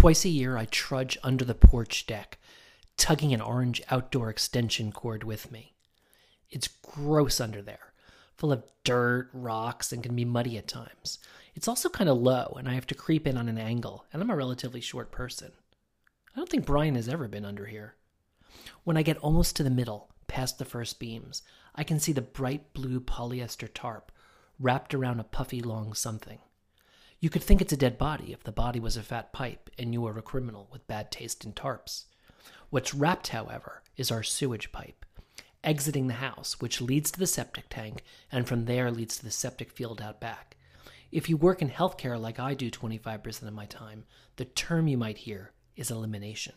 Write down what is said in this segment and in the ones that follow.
Twice a year, I trudge under the porch deck, tugging an orange outdoor extension cord with me. It's gross under there, full of dirt, rocks, and can be muddy at times. It's also kind of low, and I have to creep in on an angle, and I'm a relatively short person. I don't think Brian has ever been under here. When I get almost to the middle, past the first beams, I can see the bright blue polyester tarp wrapped around a puffy long something. You could think it's a dead body if the body was a fat pipe and you were a criminal with bad taste in tarps. What's wrapped, however, is our sewage pipe, exiting the house, which leads to the septic tank and from there leads to the septic field out back. If you work in healthcare like I do 25% of my time, the term you might hear is elimination.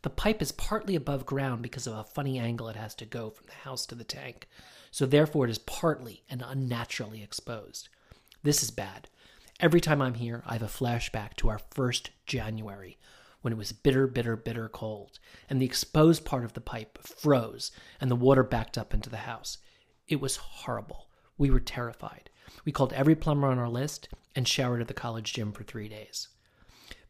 The pipe is partly above ground because of a funny angle it has to go from the house to the tank, so therefore it is partly and unnaturally exposed. This is bad Every time I'm here, I have a flashback to our first January when it was bitter, bitter, bitter cold, and the exposed part of the pipe froze and the water backed up into the house. It was horrible. We were terrified. We called every plumber on our list and showered at the college gym for three days.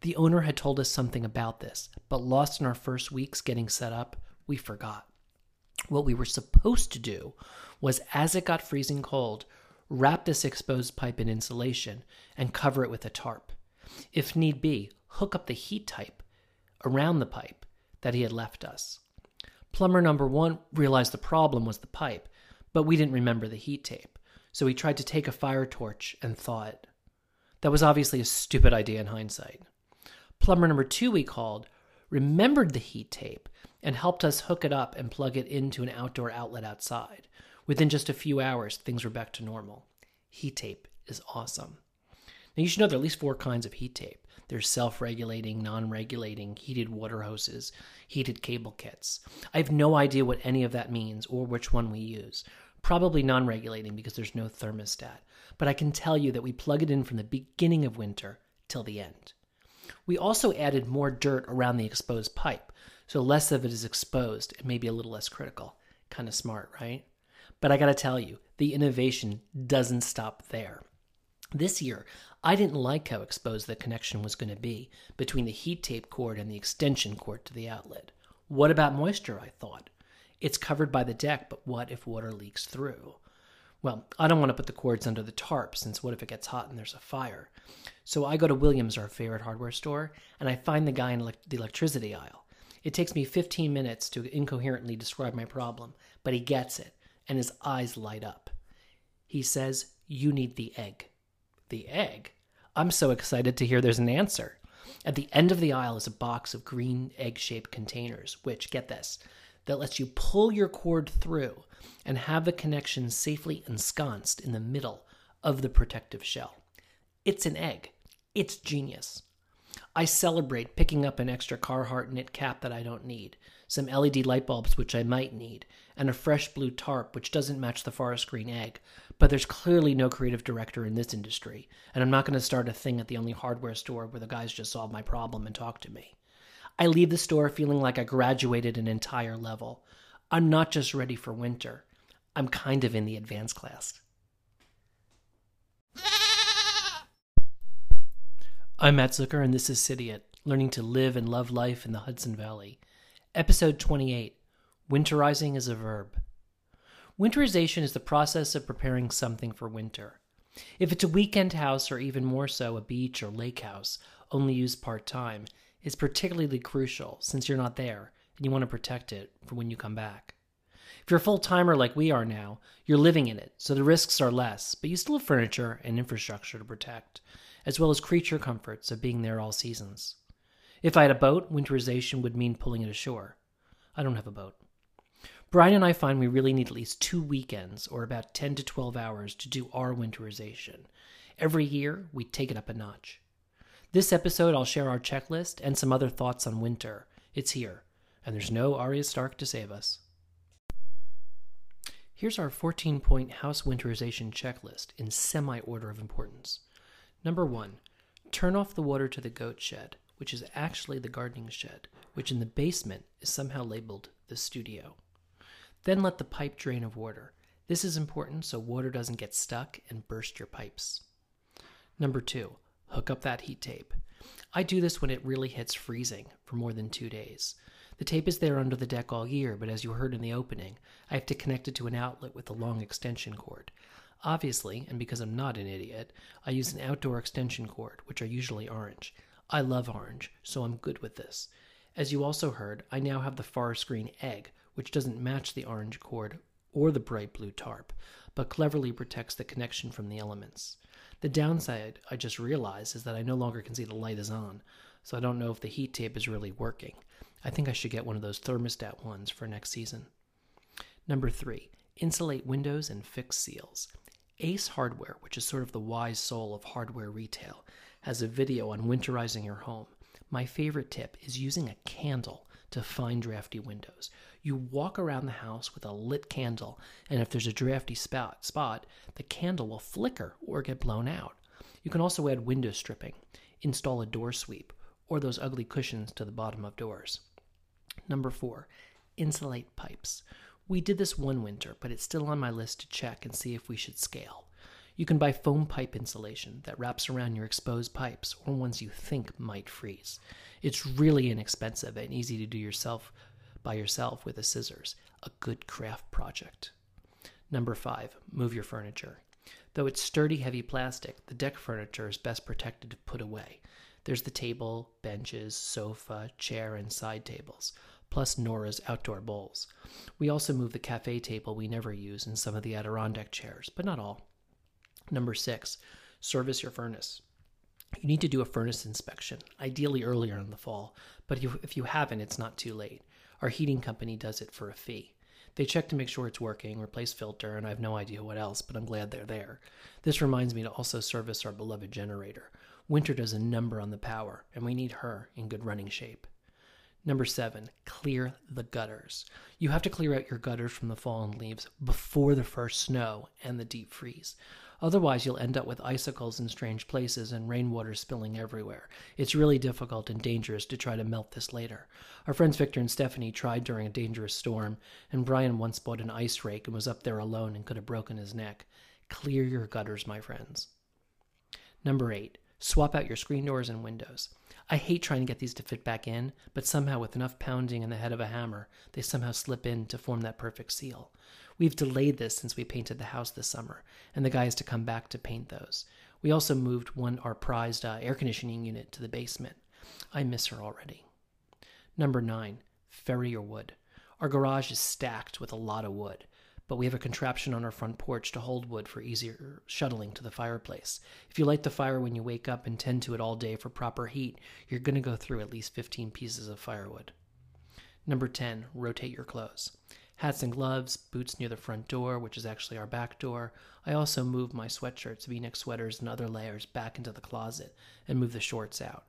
The owner had told us something about this, but lost in our first weeks getting set up, we forgot. What we were supposed to do was, as it got freezing cold, wrap this exposed pipe in insulation, and cover it with a tarp. If need be, hook up the heat tape around the pipe that he had left us. Plumber number one realized the problem was the pipe, but we didn't remember the heat tape, so he tried to take a fire torch and thaw it. That was obviously a stupid idea in hindsight. Plumber number two we called remembered the heat tape and helped us hook it up and plug it into an outdoor outlet outside. Within just a few hours, things were back to normal. Heat tape is awesome. Now, you should know there are at least four kinds of heat tape there's self regulating, non regulating, heated water hoses, heated cable kits. I have no idea what any of that means or which one we use. Probably non regulating because there's no thermostat, but I can tell you that we plug it in from the beginning of winter till the end. We also added more dirt around the exposed pipe, so less of it is exposed and maybe a little less critical. Kind of smart, right? But I gotta tell you, the innovation doesn't stop there. This year, I didn't like how exposed the connection was going to be between the heat tape cord and the extension cord to the outlet. What about moisture? I thought. It's covered by the deck, but what if water leaks through? Well, I don't want to put the cords under the tarp since what if it gets hot and there's a fire? So I go to Williams, our favorite hardware store, and I find the guy in the electricity aisle. It takes me 15 minutes to incoherently describe my problem, but he gets it and his eyes light up. He says, You need the egg. The egg? I'm so excited to hear there's an answer. At the end of the aisle is a box of green egg shaped containers, which, get this, that lets you pull your cord through and have the connection safely ensconced in the middle of the protective shell. It's an egg. It's genius. I celebrate picking up an extra Carhartt knit cap that I don't need, some LED light bulbs which I might need, and a fresh blue tarp which doesn't match the forest green egg. But there's clearly no creative director in this industry, and I'm not going to start a thing at the only hardware store where the guys just solve my problem and talk to me. I leave the store feeling like I graduated an entire level. I'm not just ready for winter, I'm kind of in the advanced class. I'm Mat Zucker, and this is Cidiot, learning to live and love life in the Hudson Valley. Episode 28 Winterizing is a Verb. Winterization is the process of preparing something for winter. If it's a weekend house, or even more so, a beach or lake house, only used part time, it's particularly crucial since you're not there and you want to protect it for when you come back. If you're a full timer like we are now, you're living in it, so the risks are less, but you still have furniture and infrastructure to protect, as well as creature comforts of being there all seasons. If I had a boat, winterization would mean pulling it ashore. I don't have a boat. Brian and I find we really need at least two weekends, or about 10 to 12 hours, to do our winterization. Every year, we take it up a notch. This episode, I'll share our checklist and some other thoughts on winter. It's here, and there's no Arya Stark to save us. Here's our 14 point house winterization checklist in semi order of importance. Number one, turn off the water to the goat shed which is actually the gardening shed, which in the basement is somehow labeled the studio. Then let the pipe drain of water. This is important so water doesn't get stuck and burst your pipes. Number two, hook up that heat tape. I do this when it really hits freezing for more than two days. The tape is there under the deck all year, but as you heard in the opening, I have to connect it to an outlet with a long extension cord. Obviously, and because I'm not an idiot, I use an outdoor extension cord, which are usually orange. I love orange, so I'm good with this. As you also heard, I now have the forest green egg, which doesn't match the orange cord or the bright blue tarp, but cleverly protects the connection from the elements. The downside I just realized is that I no longer can see the light is on, so I don't know if the heat tape is really working. I think I should get one of those thermostat ones for next season. Number three, insulate windows and fix seals. Ace Hardware, which is sort of the wise soul of hardware retail, has a video on winterizing your home. My favorite tip is using a candle to find drafty windows. You walk around the house with a lit candle, and if there's a drafty spot, spot, the candle will flicker or get blown out. You can also add window stripping, install a door sweep, or those ugly cushions to the bottom of doors. Number four, insulate pipes. We did this one winter, but it's still on my list to check and see if we should scale. You can buy foam pipe insulation that wraps around your exposed pipes or ones you think might freeze. It's really inexpensive and easy to do yourself by yourself with a scissors. A good craft project. Number 5, move your furniture. Though it's sturdy, heavy plastic, the deck furniture is best protected to put away. There's the table, benches, sofa, chair, and side tables, plus Nora's outdoor bowls. We also move the cafe table we never use and some of the Adirondack chairs, but not all. Number six, service your furnace. You need to do a furnace inspection, ideally earlier in the fall, but if you haven't, it's not too late. Our heating company does it for a fee. They check to make sure it's working, replace filter, and I have no idea what else, but I'm glad they're there. This reminds me to also service our beloved generator. Winter does a number on the power, and we need her in good running shape. Number seven, clear the gutters. You have to clear out your gutters from the fallen leaves before the first snow and the deep freeze. Otherwise, you'll end up with icicles in strange places and rainwater spilling everywhere. It's really difficult and dangerous to try to melt this later. Our friends Victor and Stephanie tried during a dangerous storm, and Brian once bought an ice rake and was up there alone and could have broken his neck. Clear your gutters, my friends. Number eight, swap out your screen doors and windows. I hate trying to get these to fit back in, but somehow, with enough pounding and the head of a hammer, they somehow slip in to form that perfect seal. We've delayed this since we painted the house this summer, and the guy is to come back to paint those. We also moved one our prized uh, air conditioning unit to the basement. I miss her already. Number nine, ferry your wood. Our garage is stacked with a lot of wood but we have a contraption on our front porch to hold wood for easier shuttling to the fireplace. If you light the fire when you wake up and tend to it all day for proper heat, you're going to go through at least 15 pieces of firewood. Number 10, rotate your clothes. Hats and gloves, boots near the front door, which is actually our back door. I also move my sweatshirts, v neck sweaters, and other layers back into the closet and move the shorts out.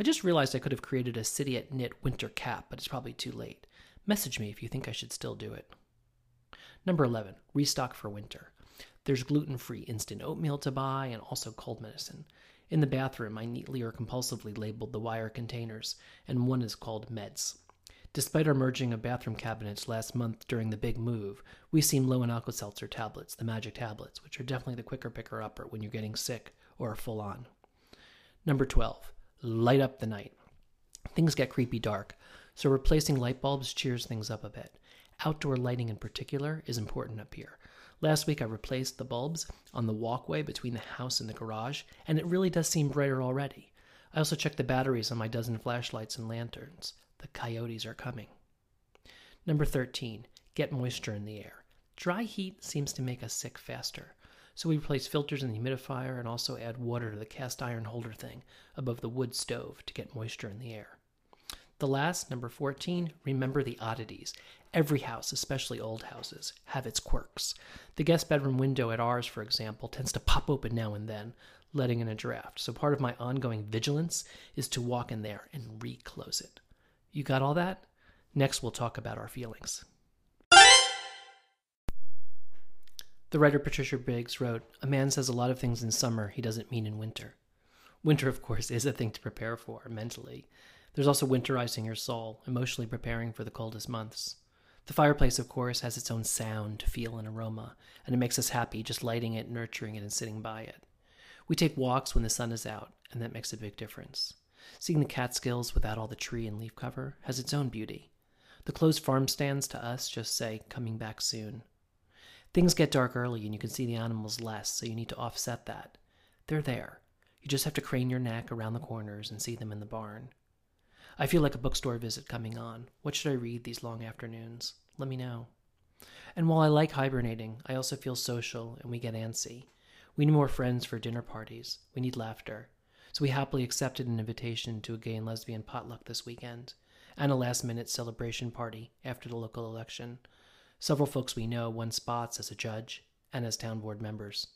I just realized I could have created a Cidiot Knit winter cap, but it's probably too late. Message me if you think I should still do it. Number 11, restock for winter. There's gluten free instant oatmeal to buy and also cold medicine. In the bathroom, I neatly or compulsively labeled the wire containers, and one is called meds. Despite our merging of bathroom cabinets last month during the big move, we seem low in Alka Seltzer tablets, the magic tablets, which are definitely the quicker picker upper when you're getting sick or full on. Number 12, light up the night. Things get creepy dark, so replacing light bulbs cheers things up a bit. Outdoor lighting in particular is important up here. Last week I replaced the bulbs on the walkway between the house and the garage, and it really does seem brighter already. I also checked the batteries on my dozen flashlights and lanterns. The coyotes are coming. Number 13, get moisture in the air. Dry heat seems to make us sick faster. So we replace filters in the humidifier and also add water to the cast iron holder thing above the wood stove to get moisture in the air. The last, number 14, remember the oddities. Every house, especially old houses, have its quirks. The guest bedroom window at ours, for example, tends to pop open now and then, letting in a draft. So part of my ongoing vigilance is to walk in there and reclose it. You got all that? Next, we'll talk about our feelings. The writer Patricia Briggs wrote A man says a lot of things in summer he doesn't mean in winter. Winter, of course, is a thing to prepare for mentally. There's also winterizing your soul, emotionally preparing for the coldest months. The fireplace, of course, has its own sound, feel, and aroma, and it makes us happy just lighting it, nurturing it, and sitting by it. We take walks when the sun is out, and that makes a big difference. Seeing the Catskills without all the tree and leaf cover has its own beauty. The closed farm stands to us just say, coming back soon. Things get dark early and you can see the animals less, so you need to offset that. They're there. You just have to crane your neck around the corners and see them in the barn. I feel like a bookstore visit coming on. What should I read these long afternoons? Let me know. And while I like hibernating, I also feel social and we get antsy. We need more friends for dinner parties. We need laughter. So we happily accepted an invitation to a gay and lesbian potluck this weekend and a last minute celebration party after the local election. Several folks we know won spots as a judge and as town board members.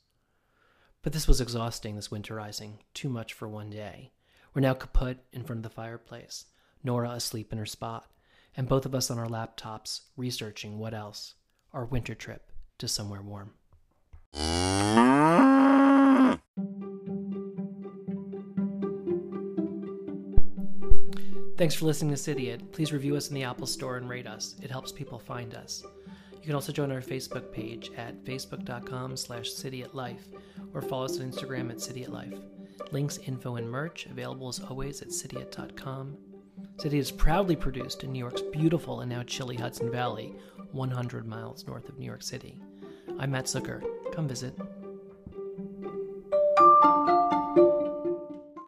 But this was exhausting, this winterizing, too much for one day. We're now kaput in front of the fireplace, Nora asleep in her spot, and both of us on our laptops researching what else our winter trip to somewhere warm. Thanks for listening to Cidiot. Please review us in the Apple Store and rate us. It helps people find us. You can also join our Facebook page at facebook.com slash cidiotlife or follow us on Instagram at cidiotlife. Links, info, and merch available as always at cidiot.com. Cidiot is proudly produced in New York's beautiful and now chilly Hudson Valley, 100 miles north of New York City. I'm Mat Zucker. Come visit.